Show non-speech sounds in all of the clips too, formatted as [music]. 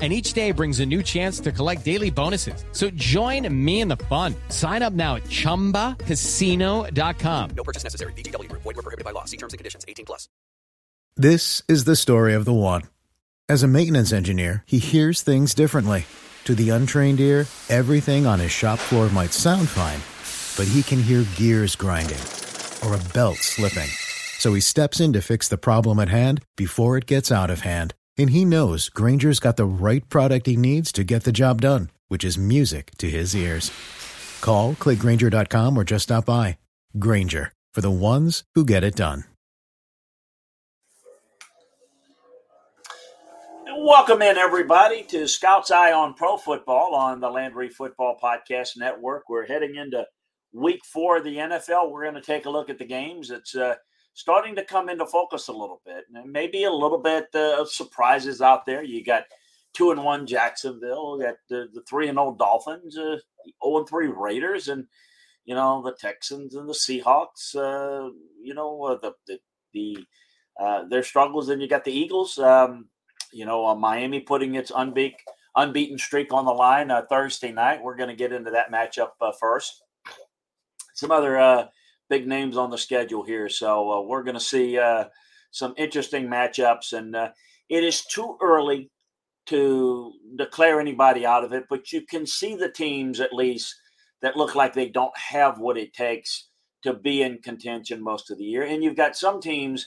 And each day brings a new chance to collect daily bonuses. So join me in the fun. Sign up now at chumbacasino.com. No purchase necessary. VGW Group. Void were prohibited by law. See terms and conditions. 18 plus. This is the story of the one. As a maintenance engineer, he hears things differently. To the untrained ear, everything on his shop floor might sound fine, but he can hear gears grinding or a belt slipping. So he steps in to fix the problem at hand before it gets out of hand. And he knows Grainger's got the right product he needs to get the job done, which is music to his ears. Call, clickgranger.com, or just stop by. Grainger, for the ones who get it done. Welcome in, everybody, to Scout's Eye on Pro Football on the Landry Football Podcast Network. We're heading into week four of the NFL. We're going to take a look at the games. It's uh, starting to come into focus a little bit, and maybe a little bit uh, of surprises out there. You got two and one Jacksonville, you got the, the three and old Dolphins, uh, the zero and three Raiders, and you know the Texans and the Seahawks. Uh, you know uh, the the, the uh, their struggles. Then you got the Eagles. Um, you know, uh, Miami putting its unbeat, unbeaten streak on the line Thursday night. We're going to get into that matchup first. Some other uh, big names on the schedule here, so uh, we're going to see uh, some interesting matchups. And it is too early to declare anybody out of it, but you can see the teams at least that look like they don't have what it takes to be in contention most of the year. And you've got some teams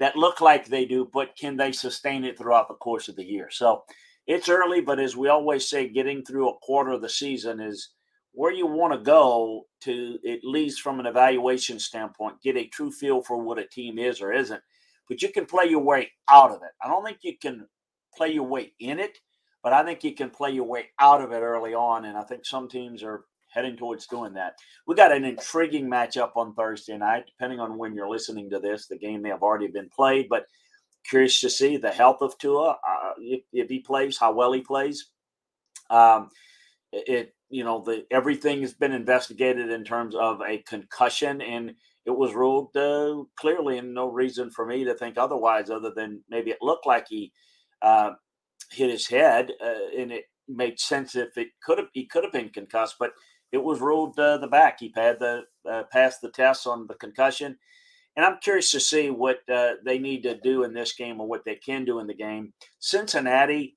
that look like they do, but can they sustain it throughout the course of the year? So it's early, but as we always say, getting through a quarter of the season is where you want to go to, at least from an evaluation standpoint, get a true feel for what a team is or isn't. But you can play your way out of it. I don't think you can play your way in it, but I think you can play your way out of it early on. And I think some teams are heading towards doing that. We got an intriguing matchup on Thursday night, depending on when you're listening to this. The game may have already been played, but curious to see the health of Tua uh, if, if, he plays, how well he plays. Um, it you know the everything has been investigated in terms of a concussion, and it was ruled uh, clearly, and no reason for me to think otherwise, other than maybe it looked like he uh, hit his head, uh, and it made sense if it could have he could have been concussed, but it was ruled uh, the back. He had the uh, passed the test on the concussion, and I'm curious to see what uh, they need to do in this game or what they can do in the game. Cincinnati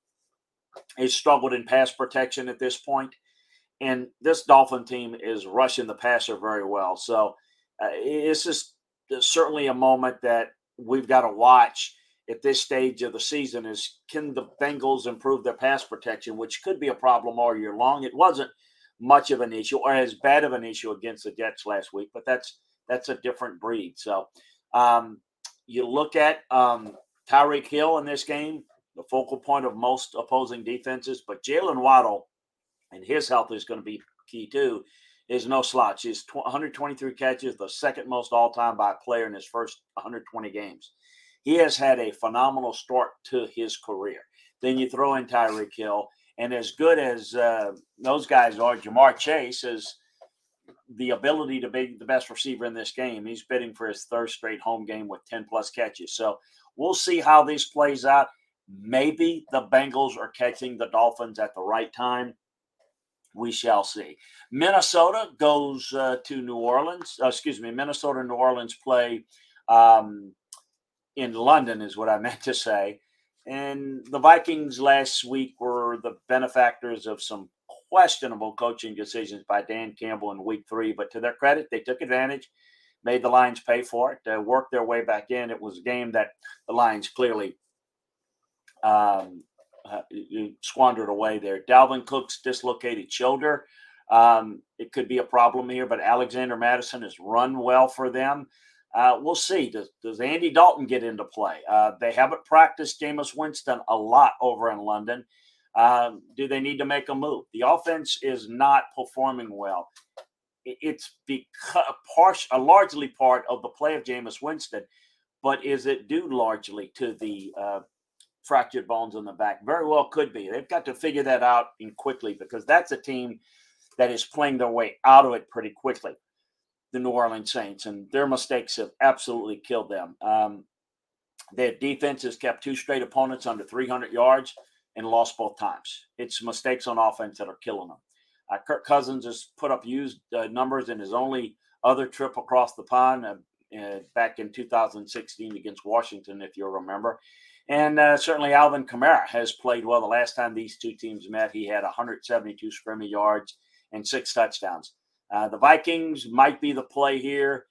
has struggled in pass protection at this point, and this Dolphin team is rushing the passer very well. So uh, it's just certainly a moment that we've got to watch at this stage of the season is can the Bengals improve their pass protection, which could be a problem all year long. It wasn't much of an issue or as bad of an issue against the Jets last week, but that's that's a different breed. So um, you look at um, Tyreek Hill in this game, the focal point of most opposing defenses, but Jaylen Waddle and his health is going to be key too. Is no slouch. He's 123 catches, the second most all time by a player in his first 120 games. He has had a phenomenal start to his career. Then you throw in Tyreek Hill, and as good as uh, those guys are, Ja'Marr Chase is the ability to be the best receiver in this game. He's bidding for his third straight home game with 10 plus catches. So we'll see how this plays out. Maybe the Bengals are catching the Dolphins at the right time. We shall see. Minnesota goes uh, to New Orleans. Uh, excuse me, Minnesota and New Orleans play um, in London, is what I [laughs] meant to say. And the Vikings last week were the benefactors of some questionable coaching decisions by Dan Campbell in week three. But to their credit, they took advantage, made the Lions pay for it, uh, worked their way back in. It was a game that the Lions clearly um, squandered away there. Dalvin Cook's dislocated shoulder. Um, it could be a problem here, but Alexander Mattison has run well for them. Uh, we'll see. Does, does Andy Dalton get into play? Uh, they haven't practiced Jameis Winston a lot over in London. Um, do they need to make a move? The offense is not performing well. It's because a, largely part of the play of Jameis Winston, but is it due largely to the uh, fractured bones in the back? Very well could be. They've got to figure that out in quickly because that's a team that is playing their way out of it pretty quickly. The New Orleans Saints and their mistakes have absolutely killed them. Um, their defense has kept two straight opponents under 300 yards and lost both times. It's mistakes on offense that are killing them. Uh, Kirk Cousins has put up used uh, numbers in his only other trip across the pond uh, uh back in 2016 against Washington, if you'll remember. And uh, certainly Alvin Kamara has played well. The last time these two teams met, he had 172 scrimmage yards and six touchdowns. Uh, the Vikings might be the play here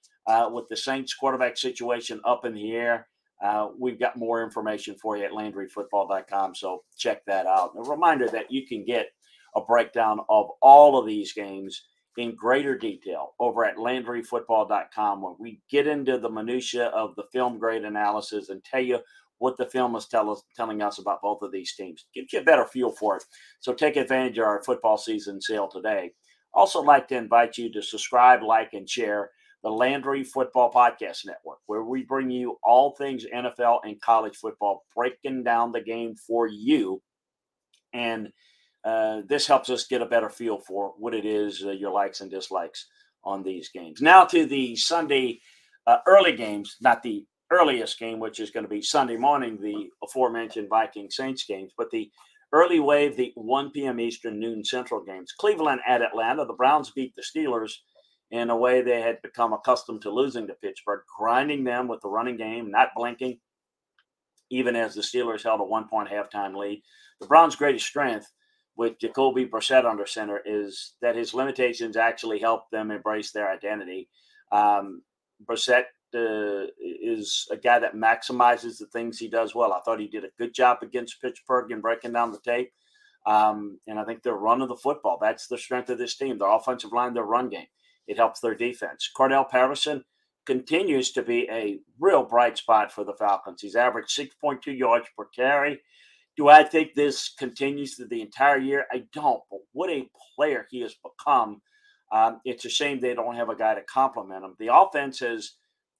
with the Saints quarterback situation up in the air. Uh, we've got more information for you at LandryFootball.com, so check that out. A reminder that you can get a breakdown of all of these games in greater detail over at LandryFootball.com, where we get into the minutia of the film grade analysis and tell you what the film is tell us, telling us about both of these teams. Gives you a better feel for it. So take advantage of our football season sale today. Also, like to invite you to subscribe, like, and share the Landry Football Podcast Network, where we bring you all things NFL and college football, breaking down the game for you. And uh, this helps us get a better feel for what it is, uh, your likes and dislikes on these games. Now to the Sunday uh, early games, not the earliest game, which is going to be Sunday morning, the aforementioned Viking Saints games, but the early wave, the 1 p.m. Eastern, noon Central games. Cleveland at Atlanta. The Browns beat the Steelers in a way they had become accustomed to losing to Pittsburgh, grinding them with the running game, not blinking, even as the Steelers held a one point halftime lead. The Browns' greatest strength with Jacoby Brissett under center is that his limitations actually help them embrace their identity. Um, Brissett uh, is a guy that maximizes the things he does well. I thought he did a good job against Pittsburgh in breaking down the tape. Um, and I think they're running the football. That's the strength of this team. Their offensive line, their run game. It helps their defense. Cordarrelle Patterson continues to be a real bright spot for the Falcons. He's averaged 6.2 yards per carry. Do I think this continues through the entire year? I don't, but what a player he has become. Um, it's a shame they don't have a guy to complement him. The offense has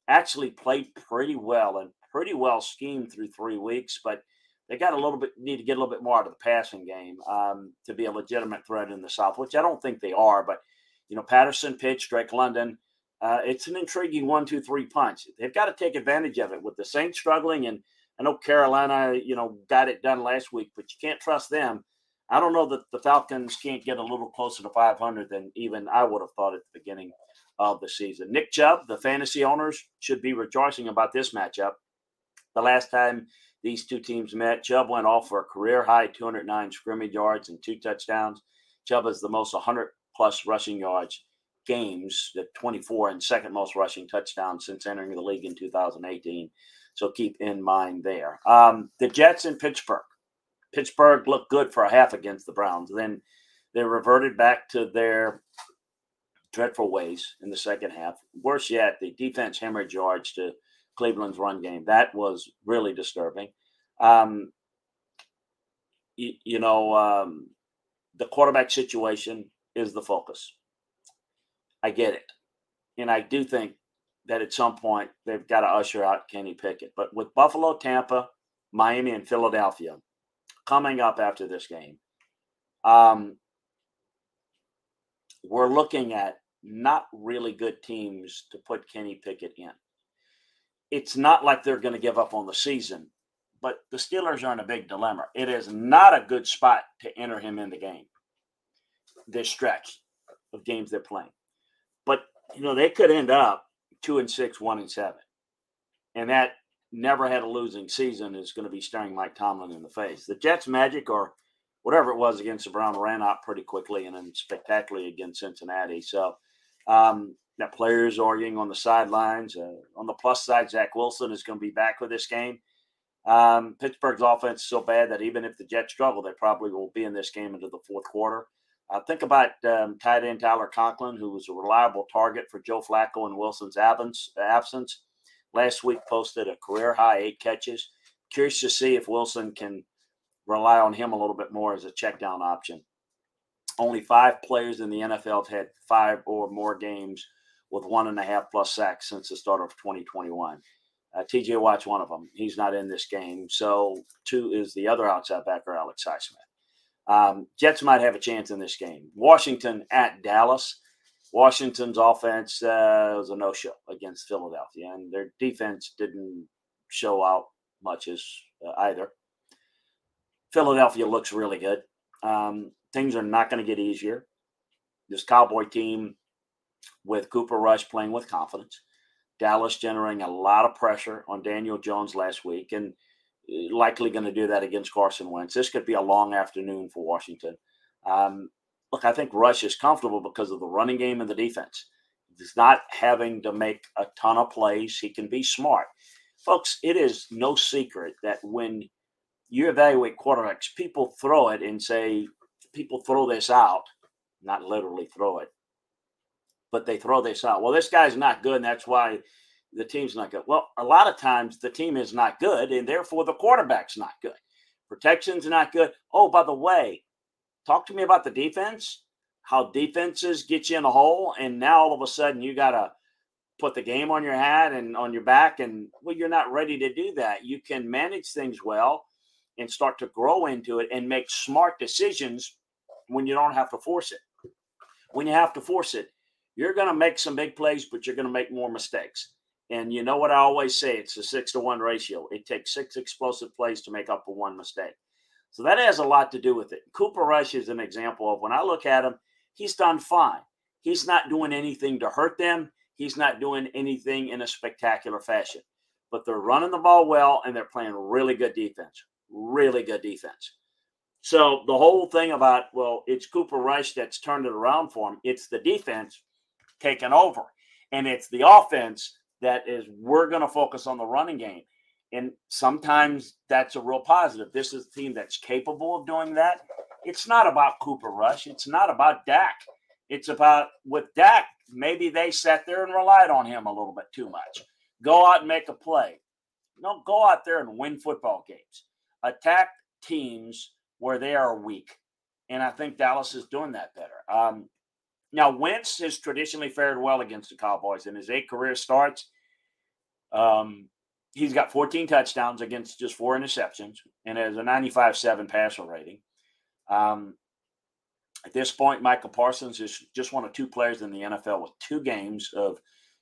actually played pretty well and pretty well schemed through three weeks, but they got a little bit need to get a little bit more out of the passing game um, to be a legitimate threat in the South, which I don't think they are. But you know, Patterson pitched, Drake London. Uh, it's an intriguing one, two, three punch. They've got to take advantage of it with the Saints struggling. And I know Carolina, you know, got it done last week, but you can't trust them. I don't know that the Falcons can't get a little closer to 500 than even I would have thought at the beginning of the season. Nick Chubb, the fantasy owners, should be rejoicing about this matchup. The last time these two teams met, Chubb went off for a career high 209 scrimmage yards and two touchdowns. Chubb is the most 100 plus rushing yards games, the 24 and second most rushing touchdowns since entering the league in 2018. So keep in mind there. Um, the Jets in Pittsburgh. Pittsburgh looked good for a half against the Browns. Then they reverted back to their dreadful ways in the second half. Worse yet, the defense hemorrhage yards to Cleveland's run game. That was really disturbing. Um, you, you know, um, the quarterback situation is the focus. I get it. And I do think that at some point they've got to usher out Kenny Pickett. But with Buffalo, Tampa, Miami, and Philadelphia coming up after this game, um, we're looking at not really good teams to put Kenny Pickett in. It's not like they're going to give up on the season, but the Steelers are in a big dilemma. It is not a good spot to enter him in the game this stretch of games they're playing. But you know, they could end up two and six, one and seven. And that never had a losing season is going to be staring Mike Tomlin in the face. The Jets magic or whatever it was against the Browns ran out pretty quickly and then spectacularly against Cincinnati. So um, that players arguing on the sidelines. Uh, on the plus side, Zach Wilson is going to be back for this game. Um, Pittsburgh's offense is so bad that even if the Jets struggle, they probably will be in this game into the fourth quarter. Uh, think about um, tight end Tyler Conklin, who was a reliable target for Joe Flacco in Wilson's absence. Last week posted a career high eight catches. Curious to see if Wilson can rely on him a little bit more as a check down option. Only five players in the NFL have had five or more games with one and a half plus sacks since the start of 2021. Uh, TJ Watt's one of them. He's not in this game. So two is the other outside backer, Alex Highsmith. Um, Jets might have a chance in this game. Washington at Dallas. Washington's offense uh, was a no-show against Philadelphia, and their defense didn't show out much as uh, either. Philadelphia looks really good. Um, things are not going to get easier. This Cowboy team with Cooper Rush playing with confidence. Dallas generating a lot of pressure on Daniel Jones last week and uh, likely going to do that against Carson Wentz. This could be a long afternoon for Washington. Um, look, I think Rush is comfortable because of the running game and the defense. He's not having to make a ton of plays. He can be smart. Folks, it is no secret that when you evaluate quarterbacks, people throw it and say, people throw this out, not literally throw it, but they throw this out. Well, this guy's not good, and that's why the team's not good. Well, a lot of times the team is not good, and therefore the quarterback's not good. Protection's not good. Oh, by the way, talk to me about the defense, how defenses get you in a hole, and now all of a sudden you got to put the game on your hat and on your back, and well, you're not ready to do that. You can manage things well and start to grow into it and make smart decisions when you don't have to force it. When you have to force it, you're going to make some big plays, but you're going to make more mistakes. And you know what I always say? It's a six to one ratio. It takes six explosive plays to make up for one mistake. So that has a lot to do with it. Cooper Rush is an example of when I look at him, he's done fine. He's not doing anything to hurt them. He's not doing anything in a spectacular fashion. But they're running the ball well and they're playing really good defense. Really good defense. So the whole thing about, well, it's Cooper Rush that's turned it around for him. It's the defense taking over. And it's the offense that is, we're going to focus on the running game. And sometimes that's a real positive. This is a team that's capable of doing that. It's not about Cooper Rush. It's not about Dak. It's about with Dak, maybe they sat there and relied on him a little bit too much. Go out and make a play. No, go out there and win football games. Attack teams where they are weak. And I think Dallas is doing that better. Um, now, Wentz has traditionally fared well against the Cowboys in his eight career starts. Um, he's got 14 touchdowns against just four interceptions and has a 95-7 passer rating. Um, at this point, Micah Parsons is just one of two players in the NFL with two games of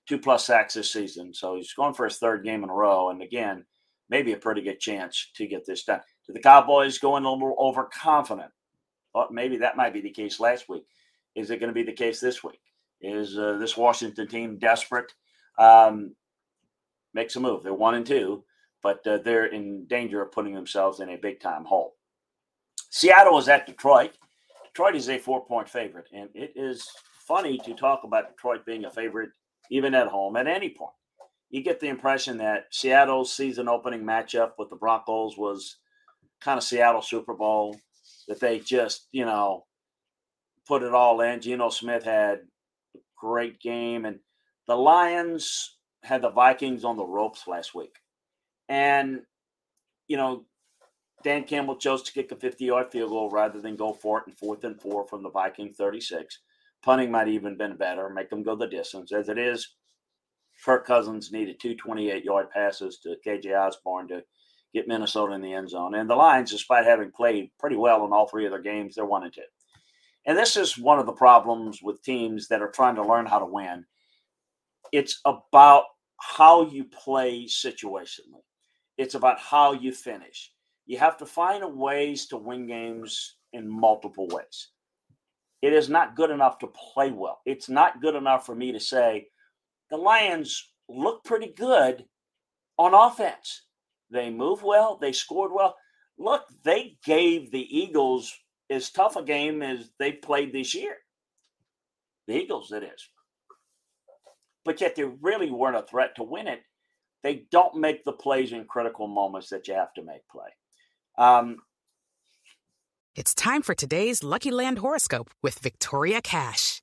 two plus sacks this season. So he's going for his third game in a row. And again, maybe a pretty good chance to get this done. To the Cowboys going a little overconfident. Well, maybe that might be the case last week. Is it going to be the case this week? Is uh, this Washington team desperate? Um, makes a move. They're one and two, but uh, they're in danger of putting themselves in a big time hole. Seattle is at Detroit. Detroit is a four point favorite, and it is funny to talk about Detroit being a favorite even at home at any point. You get the impression that Seattle's season opening matchup with the Broncos was kind of Seattle Super Bowl, that they just, you know, put it all in. Geno Smith had a great game, and the Lions had the Vikings on the ropes last week. And, you know, Dan Campbell chose to kick a 50 yard field goal rather than go for it in fourth and four from the Viking 36. Punting might even been better, make them go the distance. As it is, Kirk Cousins needed two 28 yard passes to KJ Osborn to get Minnesota in the end zone. And the Lions, despite having played pretty well in all three of their games, they're one and two. And this is one of the problems with teams that are trying to learn how to win. It's about how you play situationally. It's about how you finish. You have to find ways to win games in multiple ways. It is not good enough to play well. It's not good enough for me to say the Lions look pretty good on offense. They move well, they scored well. Look, they gave the Eagles as tough a game as they played this year. The Eagles, it is but yet they really weren't a threat to win it. They don't make the plays in critical moments that you have to make play. Um, it's time for today's Lucky Land horoscope with Victoria Cash.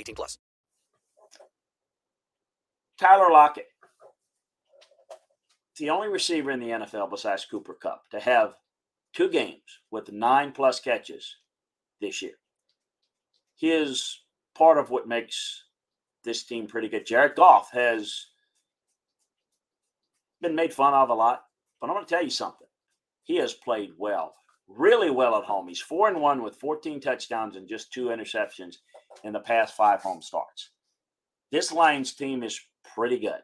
18 plus. Tyler Lockett, the only receiver in the NFL besides Cooper Kupp to have two games with nine plus catches this year. He is part of what makes this team pretty good. Jared Goff has been made fun of a lot, but I'm going to tell you something. He has played well, really well at home. He's four and one with 14 touchdowns and just two interceptions in the past five home starts. This Lions team is pretty good.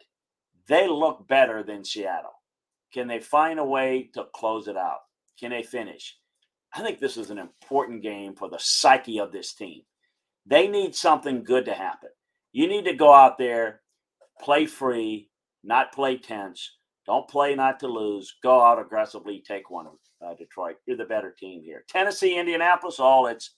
They look better than Seattle. Can they find a way to close it out? Can they finish? I think this is an important game for the psyche of this team. They need something good to happen. You need to go out there, play free, not play tense, don't play not to lose. Go out aggressively. Take one, uh, Detroit. You're the better team here. Tennessee, Indianapolis. All it's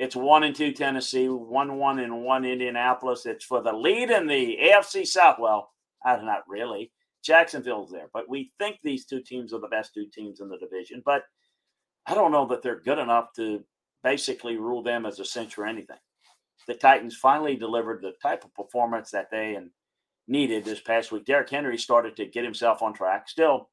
it's one and two Tennessee, one one and one Indianapolis. It's for the lead in the AFC South. Well, not really. Jacksonville's there, but we think these two teams are the best two teams in the division. But I don't know that they're good enough to basically rule them as a cinch or anything. The Titans finally delivered the type of performance that they and needed this past week. Derrick Henry started to get himself on track. Still,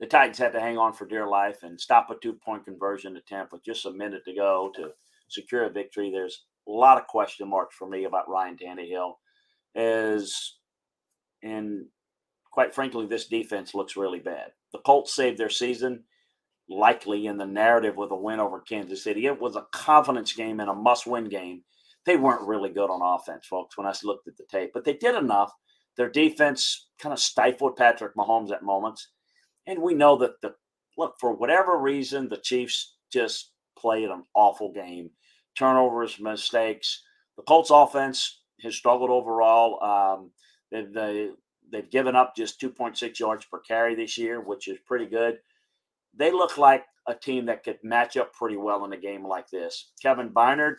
the Titans had to hang on for dear life and stop a two point conversion attempt with just a minute to go to secure a victory. There's a lot of question marks for me about Ryan Tannehill. As and quite frankly, this defense looks really bad. The Colts saved their season, likely in the narrative with a win over Kansas City. It was a confidence game and a must win game they weren't really good on offense, folks, when I looked at the tape, but they did enough. Their defense kind of stifled Patrick Mahomes at moments. And we know that the look, for whatever reason, the Chiefs just played an awful game. Turnovers, mistakes. The Colts offense has struggled overall. Um, they've, they, they've given up just 2.6 yards per carry this year, which is pretty good. They look like a team that could match up pretty well in a game like this. Kevin Byard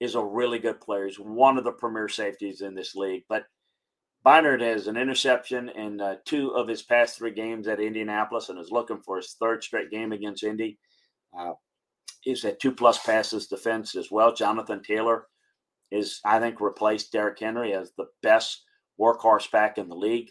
is a really good player. He's one of the premier safeties in this league. But Byard has an interception in uh, two of his past three games at Indianapolis and is looking for his third straight game against Indy. Uh, he's had two plus passes defense as well. Jonathan Taylor is, I think, replaced Derrick Henry as the best workhorse back in the league.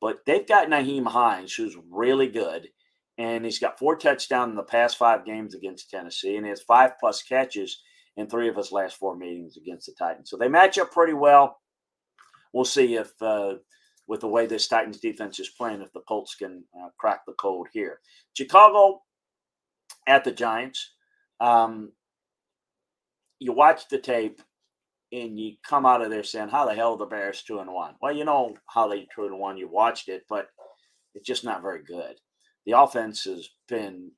But they've got Nyheim Hines, who's really good. And he's got four touchdowns in the past five games against Tennessee, and he has five plus catches in three of his last four meetings against the Titans. So they match up pretty well. We'll see if, uh, with the way this Titans defense is playing, if the Colts can uh, crack the code here. Chicago at the Giants. Um, you watch the tape and you come out of there saying, "How the hell are the Bears two and one?" Well, you know how they two and one. You watched it, but it's just not very good. The offense has been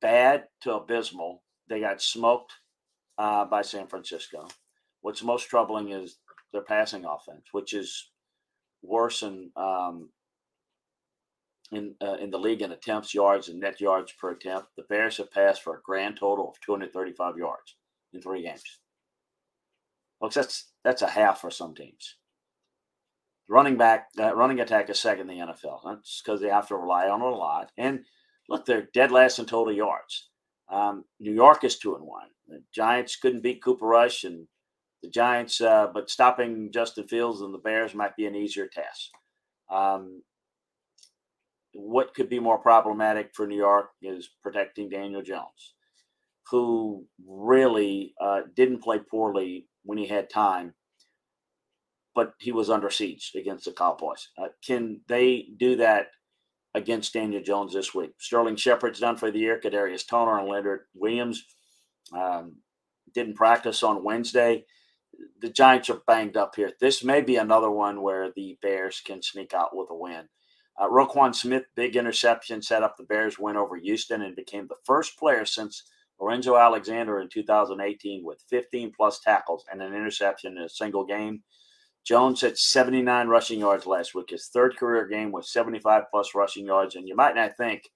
bad to abysmal. They got smoked uh, by San Francisco. What's most troubling is their passing offense, which is worse in um, in uh, in the league in attempts, yards, and net yards per attempt. The Bears have passed for a grand total of 235 yards in three games. Folks, that's that's a half for some teams. Running back, uh, running attack is second in the NFL. That's because they have to rely on it a lot. And look, they're dead last in total yards. Um, New York is two and one. The Giants couldn't beat Cooper Rush, and the Giants, uh, but stopping Justin Fields and the Bears might be an easier task. Um, what could be more problematic for New York is protecting Daniel Jones, who really uh, didn't play poorly when he had time, but he was under siege against the Cowboys. Uh, can they do that against Daniel Jones this week. Sterling Shepard's done for the year. Kadarius Toney and Leonard Williams um, didn't practice on Wednesday. The Giants are banged up here. This may be another one where the Bears can sneak out with a win. Uh, Roquan Smith, big interception, set up the Bears' win over Houston and became the first player since Lorenzo Alexander in 2018 with 15 plus tackles and an interception in a single game. Jones had 79 rushing yards last week, his third career game with 75 plus rushing yards. And you might not think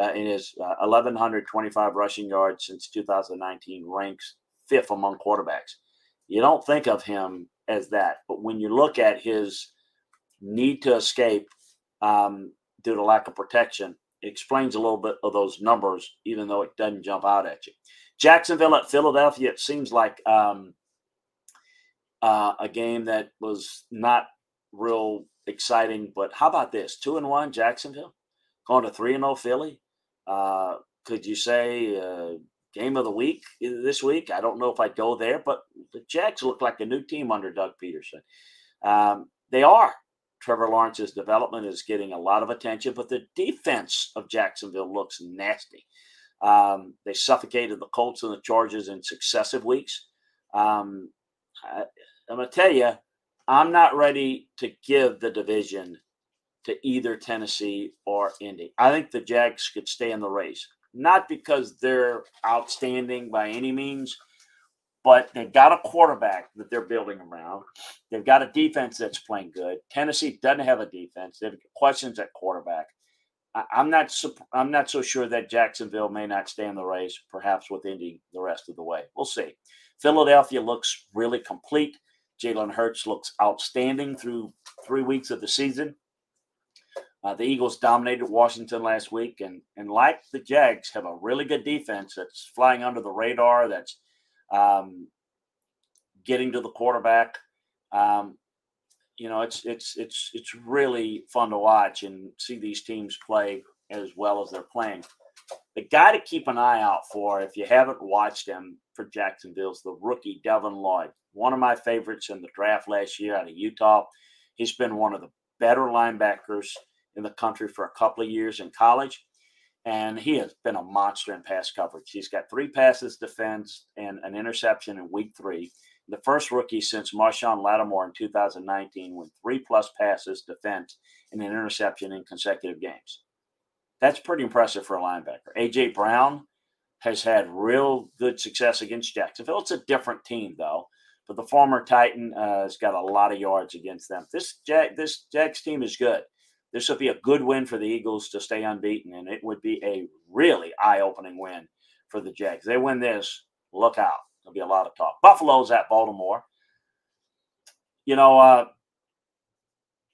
uh, in his uh, 1,125 rushing yards since 2019 ranks fifth among quarterbacks. You don't think of him as that, but when you look at his need to escape um, due to lack of protection, it explains a little bit of those numbers, even though it doesn't jump out at you. Jacksonville at Philadelphia, it seems like um, uh, a game that was not real exciting. But how about this? Two and one, Jacksonville, going to three and zero, oh, Philly. Uh, could you say uh, game of the week this week? I don't know if I'd go there, but the Jacks look like a new team under Doug Pederson. Um, they are. Trevor Lawrence's development is getting a lot of attention, but the defense of Jacksonville looks nasty. Um, they suffocated the Colts and the Chargers in successive weeks. Um, I, I'm going to tell you, I'm not ready to give the division to either Tennessee or Indy. I think the Jags could stay in the race, not because they're outstanding by any means, but they've got a quarterback that they're building around. They've got a defense that's playing good. Tennessee doesn't have a defense. They've got questions at quarterback. I'm not. I'm not so sure that Jacksonville may not stay in the race. Perhaps with Indy the rest of the way. We'll see. Philadelphia looks really complete. Jalen Hurts looks outstanding through three weeks of the season. Uh, the Eagles dominated Washington last week, and and like the Jags, have a really good defense that's flying under the radar. That's um, getting to the quarterback. Um, you know, it's it's it's it's really fun to watch and see these teams play as well as they're playing. The guy to keep an eye out for, if you haven't watched him for Jacksonville, is the rookie Devin Lloyd, one of my favorites in the draft last year out of Utah. He's been one of the better linebackers in the country for a couple of years in college and he has been a monster in pass coverage. He's got three passes defense and an interception in week three. The first rookie since Marshon Lattimore in 2019 with three plus passes defense and an interception in consecutive games. That's pretty impressive for a linebacker. AJ Brown has had real good success against Jacksonville. It's a different team though, but the former Titan uh, has got a lot of yards against them. This Jag, this Jags team is good this would be a good win for the Eagles to stay unbeaten, and it would be a really eye-opening win for the Jags. They win this, look out. There'll be a lot of talk. Buffalo's at Baltimore. You know, uh,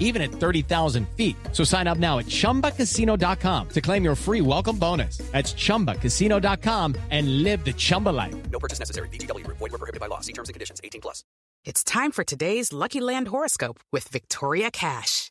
even at 30,000 feet. So sign up now at ChumbaCasino.com to claim your free welcome bonus. That's ChumbaCasino.com and live the Chumba life. No purchase necessary. VGW. Void were prohibited by law. See terms and conditions. 18 plus. It's time for today's Lucky Land horoscope with Victoria Cash.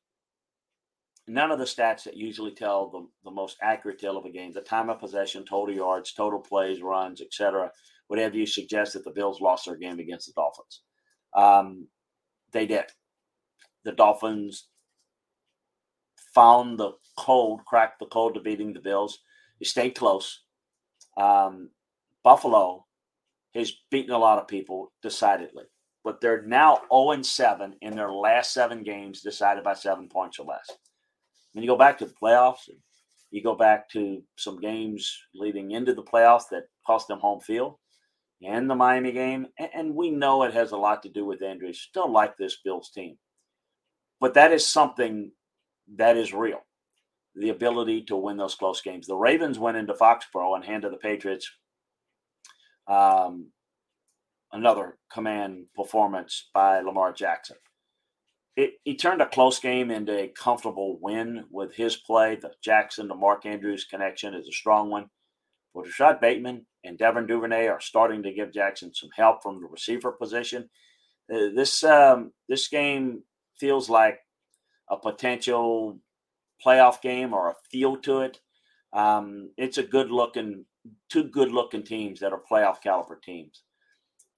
none of the stats that usually tell the, the most accurate tale of a game, the time of possession, total yards, total plays, runs, etc., whatever you suggest that the Bills lost their game against the Dolphins. Um, they did. The Dolphins found the code, cracked the code to beating the Bills. They stayed close. Um, Buffalo has beaten a lot of people decidedly, but they're now 0 7 in their last seven games decided by seven points or less. When you go back to the playoffs, you go back to some games leading into the playoffs that cost them home field and the Miami game. And we know it has a lot to do with injuries. Still like this Bills team. But that is something that is real. The ability to win those close games. The Ravens went into Foxborough and handed the Patriots um, another command performance by Lamar Jackson. It, he turned a close game into a comfortable win with his play. The Jackson to Mark Andrews connection is a strong one. But Rashod Bateman and Devin Duvernay are starting to give Jackson some help from the receiver position. Uh, this um, this game feels like a potential playoff game or a feel to it. Um, it's a good looking, two good looking teams that are playoff caliber teams.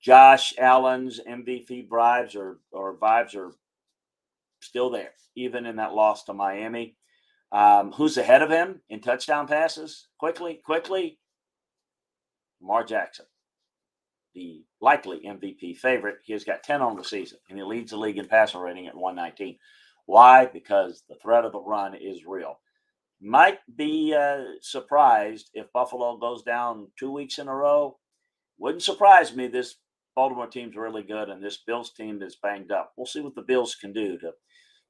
Josh Allen's MVP bribes or or vibes are still there, even in that loss to Miami. Um, who's ahead of him in touchdown passes? Quickly, quickly. Lamar Jackson, the likely MVP favorite. He has got 10 on the season, and he leads the league in passer rating at 119. Why? Because the threat of the run is real. Might be uh, surprised if Buffalo goes down two weeks in a row. Wouldn't surprise me. This Baltimore team's really good, and this Bills team is banged up. We'll see what the Bills can do to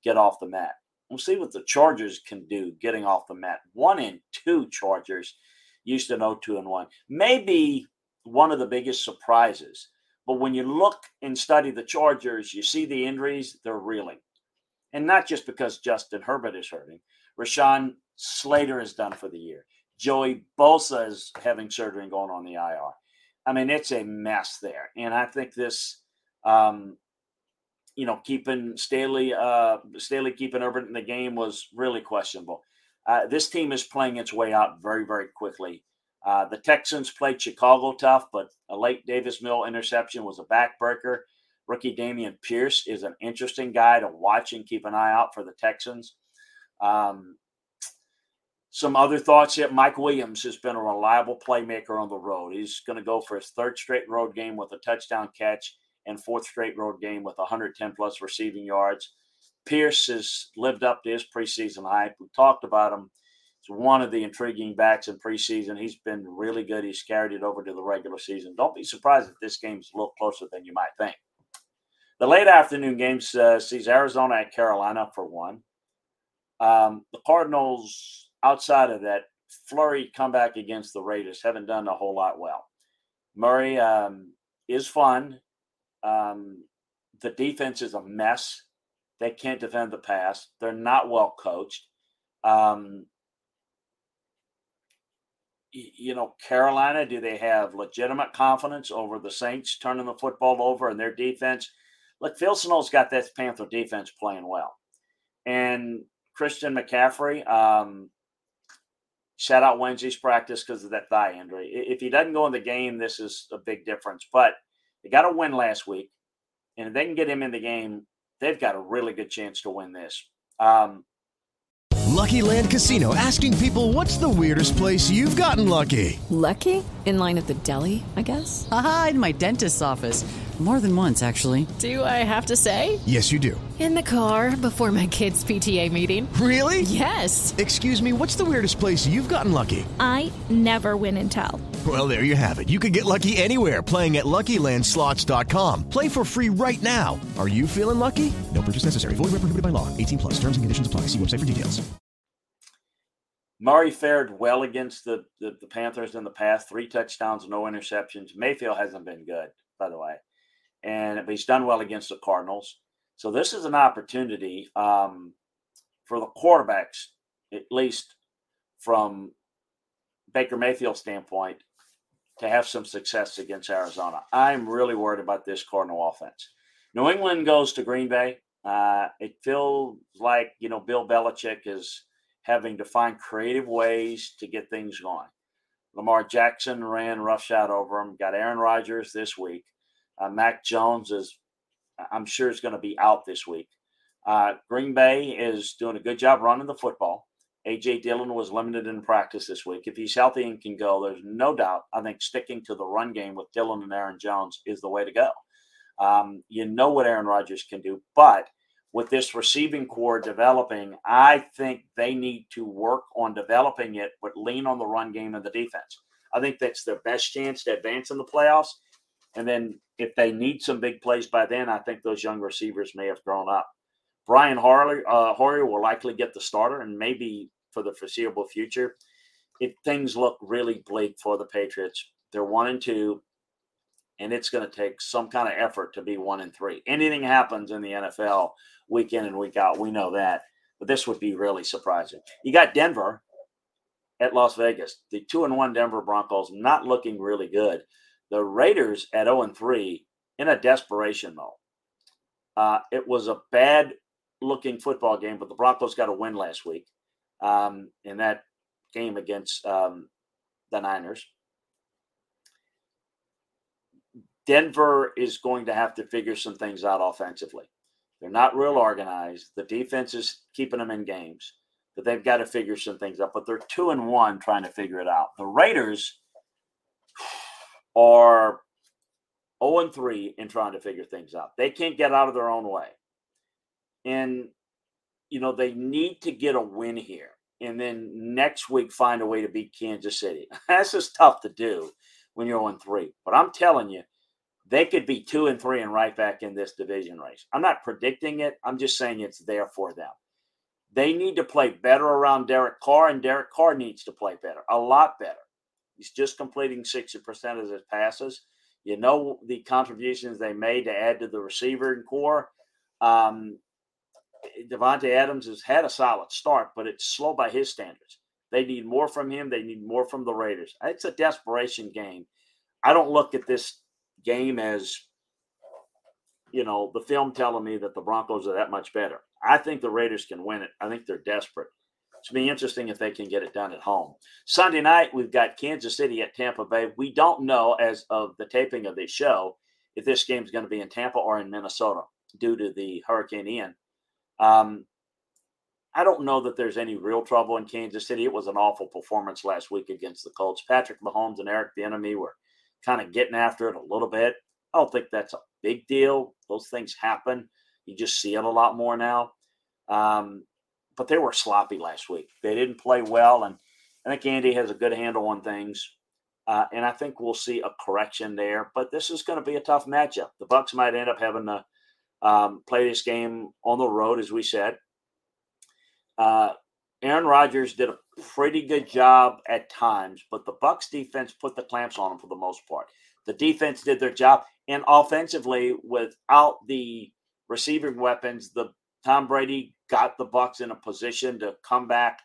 get off the mat. We'll see what the Chargers can do getting off the mat. One and two Chargers used to know two and one. Maybe one of the biggest surprises. But when you look and study the Chargers, you see the injuries, they're reeling. And not just because Justin Herbert is hurting. Rashawn Slater is done for the year. Joey Bosa is having surgery and going on the IR. I mean, it's a mess there. And I think this, um, you know, keeping Staley, uh, Staley keeping Urban in the game was really questionable. Uh, this team is playing its way out very, very quickly. Uh, the Texans played Chicago tough, but a late Davis Mill interception was a backbreaker. Rookie Dameon Pierce is an interesting guy to watch and keep an eye out for the Texans. Um, some other thoughts here. Mike Williams has been a reliable playmaker on the road. He's going to go for his third straight road game with a touchdown catch and fourth straight road game with 110 plus receiving yards. Pierce has lived up to his preseason hype. We talked about him. He's one of the intriguing backs in preseason. He's been really good. He's carried it over to the regular season. Don't be surprised if this game's a little closer than you might think. The late afternoon game uh, sees Arizona at Carolina for one. Um, the Cardinals, outside of that flurry comeback against the Raiders, haven't done a whole lot well. Murray um, is fun. Um, the defense is a mess. They can't defend the pass. They're not well coached. Um, you know, Carolina, do they have legitimate confidence over the Saints turning the football over and their defense? Look, Phil Snow's got that Panther defense playing well. And Christian McCaffrey, um, shout out Wednesday's practice because of that thigh injury. If he doesn't go in the game, this is a big difference. But they got a win last week. And if they can get him in the game, they've got a really good chance to win this. Um, lucky Land Casino asking people what's the weirdest place you've gotten lucky? Lucky? In line at the deli, I guess? Aha, in my dentist's office. More than once, actually. Do I have to say? Yes, you do. In the car before my kids' PTA meeting. Really? Yes. Excuse me, what's the weirdest place you've gotten lucky? I never win and tell. Well, there you have it. You can get lucky anywhere playing at LuckyLandSlots.com. Play for free right now. Are you feeling lucky? No purchase necessary. Void where prohibited by law. 18 plus. Terms and conditions apply. See website for details. Murray fared well against the, the, the Panthers in the past. Three touchdowns, no interceptions. Mayfield hasn't been good, by the way and he's done well against the Cardinals. So this is an opportunity um, for the quarterbacks, at least from Baker Mayfield's standpoint, to have some success against Arizona. I'm really worried about this Cardinal offense. New England goes to Green Bay. Uh, it feels like you know Bill Belichick is having to find creative ways to get things going. Lamar Jackson ran roughshod over him. Got Aaron Rodgers this week. Uh, Mac Jones is, I'm sure, is going to be out this week. Uh, Green Bay is doing a good job running the football. AJ Dillon was limited in practice this week. If he's healthy and can go, there's no doubt. I think sticking to the run game with Dillon and Aaron Jones is the way to go. Um, you know what Aaron Rodgers can do, but with this receiving core developing, I think they need to work on developing it, but lean on the run game and the defense. I think that's their best chance to advance in the playoffs. And then if they need some big plays by then, I think those young receivers may have grown up. Brian Hoyer, uh, will likely get the starter and maybe for the foreseeable future. If things look really bleak for the Patriots, they're one and two. and it's going to take some kind of effort to be one and three. Anything happens in the NFL week in and week out, we know that. But this would be really surprising. You got Denver at Las Vegas. The two and one Denver Broncos not looking really good. The Raiders at 0 and 3 in a desperation mode. Uh, it was a bad looking football game, but the Broncos got a win last week um, in that game against um, the Niners. Denver is going to have to figure some things out offensively. They're not real organized. The defense is keeping them in games, but they've got to figure some things out. But they're two and one trying to figure it out. The Raiders are 0 and 3 in trying to figure things out. They can't get out of their own way. And, you know, they need to get a win here and then next week find a way to beat Kansas City. [laughs] That's just tough to do when you're 0 3. But I'm telling you, they could be 2 and 3 and right back in this division race. I'm not predicting it, I'm just saying it's there for them. They need to play better around Derek Carr, and Derek Carr needs to play better, a lot better. He's just completing 60% of his passes. You know the contributions they made to add to the receiving corps. Um, Davante Adams has had a solid start, but it's slow by his standards. They need more from him. They need more from the Raiders. It's a desperation game. I don't look at this game as, you know, the film telling me that the Broncos are that much better. I think the Raiders can win it. I think they're desperate. It's be interesting if they can get it done at home. Sunday night, we've got Kansas City at Tampa Bay. We don't know, as of the taping of this show, if this game is going to be in Tampa or in Minnesota due to the Hurricane Ian. Um, I don't know that there's any real trouble in Kansas City. It was an awful performance last week against the Colts. Patrick Mahomes and Eric Bieniemy were kind of getting after it a little bit. I don't think that's a big deal. Those things happen. You just see it a lot more now. Um, but they were sloppy last week. They didn't play well, and I think Andy has a good handle on things. Uh, and I think we'll see a correction there. But this is going to be a tough matchup. The Bucs might end up having to um, play this game on the road, as we said. Uh, Aaron Rodgers did a pretty good job at times, but the Bucs defense put the clamps on him for the most part. The defense did their job, and offensively, without the receiving weapons, the Tom Brady got the Bucs in a position to come back.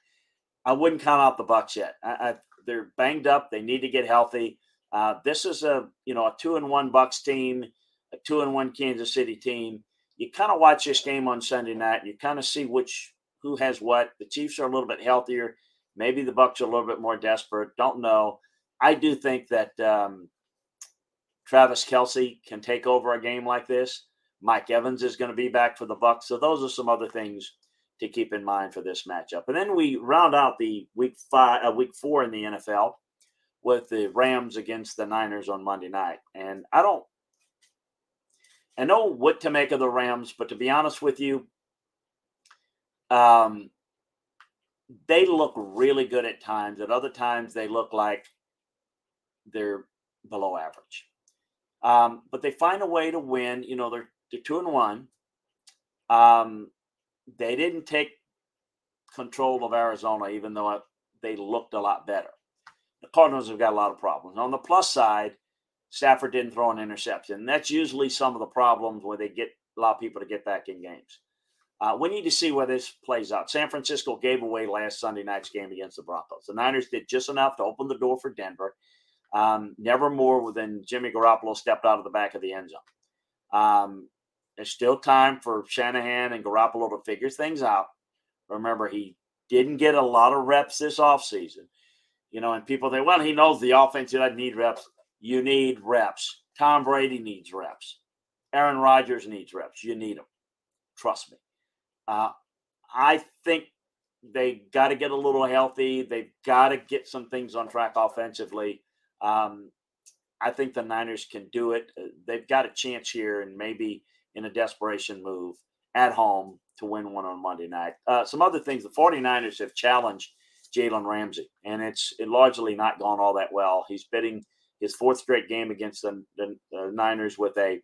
I wouldn't count out the Bucs yet. I, I, they're banged up. They need to get healthy. Uh, this is a you know a two and one Bucs team, a two and one Kansas City team. You kind of watch this game on Sunday night. You kind of see which who has what. The Chiefs are a little bit healthier. Maybe the Bucs are a little bit more desperate. Don't know. I do think that um, Travis Kelce can take over a game like this. Mike Evans is going to be back for the Bucs. So those are some other things to keep in mind for this matchup. And then we round out the week five, uh, week four in the NFL with the Rams against the Niners on Monday night. And I don't, I know what to make of the Rams, but to be honest with you, um, they look really good at times. At other times, they look like they're below average. Um, but they find a way to win. You know, they're to two and one. Um, they didn't take control of Arizona, even though they looked a lot better. The Cardinals have got a lot of problems. On the plus side, Stafford didn't throw an interception. That's usually some of the problems where they get a lot of people to get back in games. Uh, we need to see where this plays out. San Francisco gave away last Sunday night's game against the Broncos. The Niners did just enough to open the door for Denver. Um, never more than Jimmy Garoppolo stepped out of the back of the end zone. Um, there's still time for Shanahan and Garoppolo to figure things out. Remember, he didn't get a lot of reps this offseason. You know, and people think, well, he knows the offense doesn't need reps. You need reps. Tom Brady needs reps. Aaron Rodgers needs reps. You need them. Trust me. Uh, I think they got to get a little healthy. They've got to get some things on track offensively. Um, I think the Niners can do it. Uh, they've got a chance here, and maybe – in a desperation move at home to win one on Monday night. Uh, some other things the 49ers have challenged Jalen Ramsey, and it's it largely not gone all that well. He's bidding his fourth straight game against the, the, Niners with a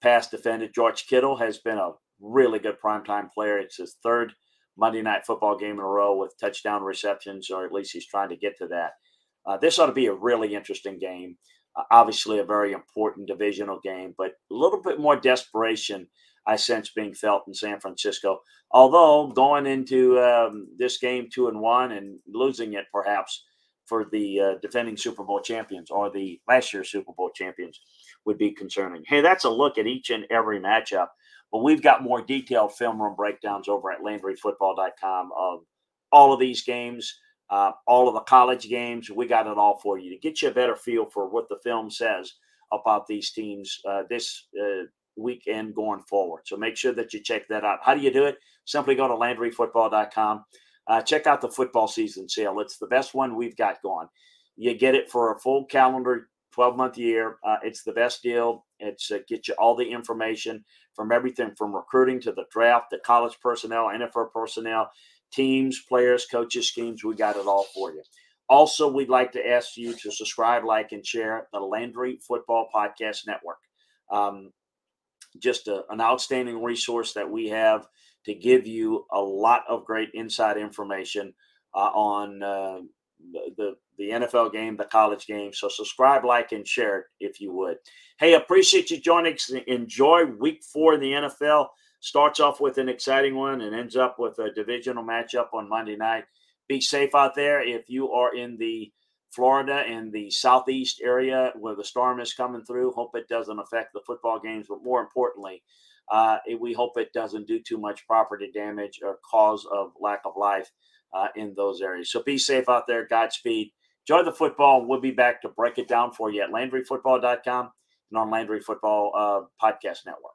pass defended. George Kittle has been a really good primetime player. It's his third Monday night football game in a row with touchdown receptions, or at least he's trying to get to that. Uh, this ought to be a really interesting game. Obviously, a very important divisional game, but a little bit more desperation I sense being felt in San Francisco. Although going into um, this game two and one and losing it perhaps for the uh, defending Super Bowl champions or the last year's Super Bowl champions would be concerning. Hey, that's a look at each and every matchup. But we've got more detailed film room breakdowns over at LandryFootball.com of all of these games, uh, all of the college games. We got it all for you to get you a better feel for what the film says about these teams uh, this uh, weekend going forward. So make sure that you check that out. How do you do it? Simply go to LandryFootball.com. Uh, check out the football season sale. It's the best one we've got going. You get it for a full calendar, 12 month year. Uh, it's the best deal. It's uh, get you all the information from everything from recruiting to the draft, the college personnel, NFL personnel, teams, players, coaches, schemes. We got it all for you. Also, we'd like to ask you to subscribe, like, and share the Landry Football Podcast Network. Um, just a, an outstanding resource that we have to give you a lot of great inside information uh, on uh, the the NFL game, the college game. So subscribe, like, and share if you would. Hey, appreciate you joining us. Enjoy week four in the NFL. Starts off with an exciting one and ends up with a divisional matchup on Monday night. Be safe out there if you are in the Florida and the southeast area where the storm is coming through. Hope it doesn't affect the football games, but more importantly, uh, we hope it doesn't do too much property damage or cause of lack of life uh, in those areas. So be safe out there. Godspeed. Enjoy the football. We'll be back to break it down for you at LandryFootball.com and on Landry Football uh, Podcast Network.